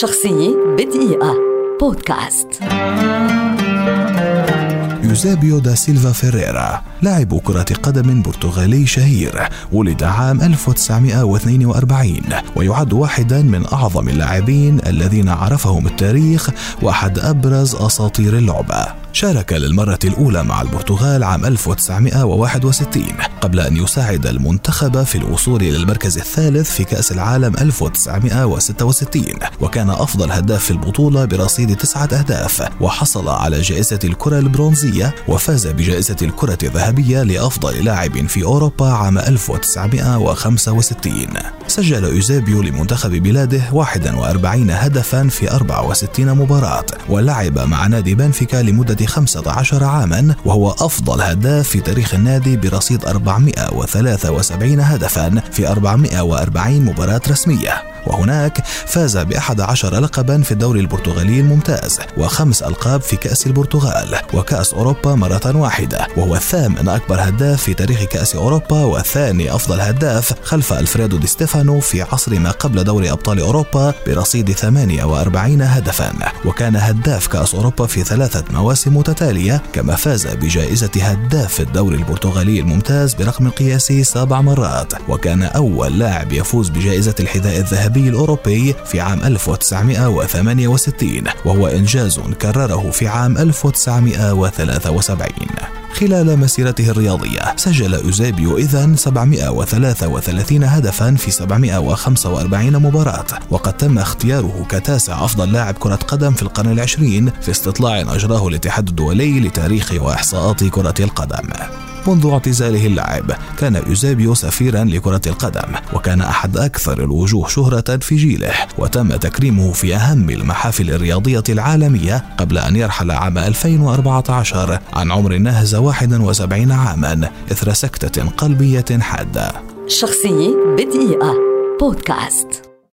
شخصية بدقيقة. بودكاست. يوزابيو دا سيلفا فيريرا لاعب كرة قدم برتغالي شهير ولد عام 1942 ويعد واحدا من أعظم اللاعبين الذين عرفهم التاريخ وأحد أبرز أساطير اللعبة. شارك للمرة الأولى مع البرتغال عام 1961 قبل أن يساعد المنتخب في الوصول إلى المركز الثالث في كأس العالم 1966 وكان أفضل هداف في البطولة برصيد تسعة أهداف وحصل على جائزة الكرة البرونزية وفاز بجائزة الكرة الذهبية لأفضل لاعب في أوروبا عام 1965 سجل إيزابيو لمنتخب بلاده 41 هدفا في 64 مباراة ولعب مع نادي بنفيكا لمدة 15 عاما وهو أفضل هداف في تاريخ النادي برصيد 473 هدفا في 440 مباراة رسمية. وهناك فاز بأحد عشر لقبا في الدوري البرتغالي الممتاز وخمس ألقاب في كأس البرتغال وكأس أوروبا مرة واحدة وهو الثامن أكبر هداف في تاريخ كأس أوروبا والثاني أفضل هداف خلف ألفريدو دي ستيفانو في عصر ما قبل دوري أبطال أوروبا برصيد 48 هدفا. وكان هداف كأس أوروبا في ثلاثة مواسم متتالية كما فاز بجائزة هداف الدوري البرتغالي الممتاز برقم قياسي سبع مرات. وكان أول لاعب يفوز بجائزة الحذاء الذهبي الذهبي الأوروبي في عام 1968 وهو إنجاز كرره في عام 1973 خلال مسيرته الرياضية سجل أوزيبيو إذا 733 هدفا في 745 مباراة وقد تم اختياره كتاسع أفضل لاعب كرة قدم في القرن العشرين في استطلاع أجراه الاتحاد الدولي لتاريخ وإحصاءات كرة القدم. منذ اعتزاله اللعب كان يوزابيو سفيرا لكرة القدم وكان أحد أكثر الوجوه شهرة في جيله وتم تكريمه في أهم المحافل الرياضية العالمية قبل أن يرحل عام 2014 عن عمر ناهز 71 عاما إثر سكتة قلبية حادة. شخصية بدقيقة. بودكاست.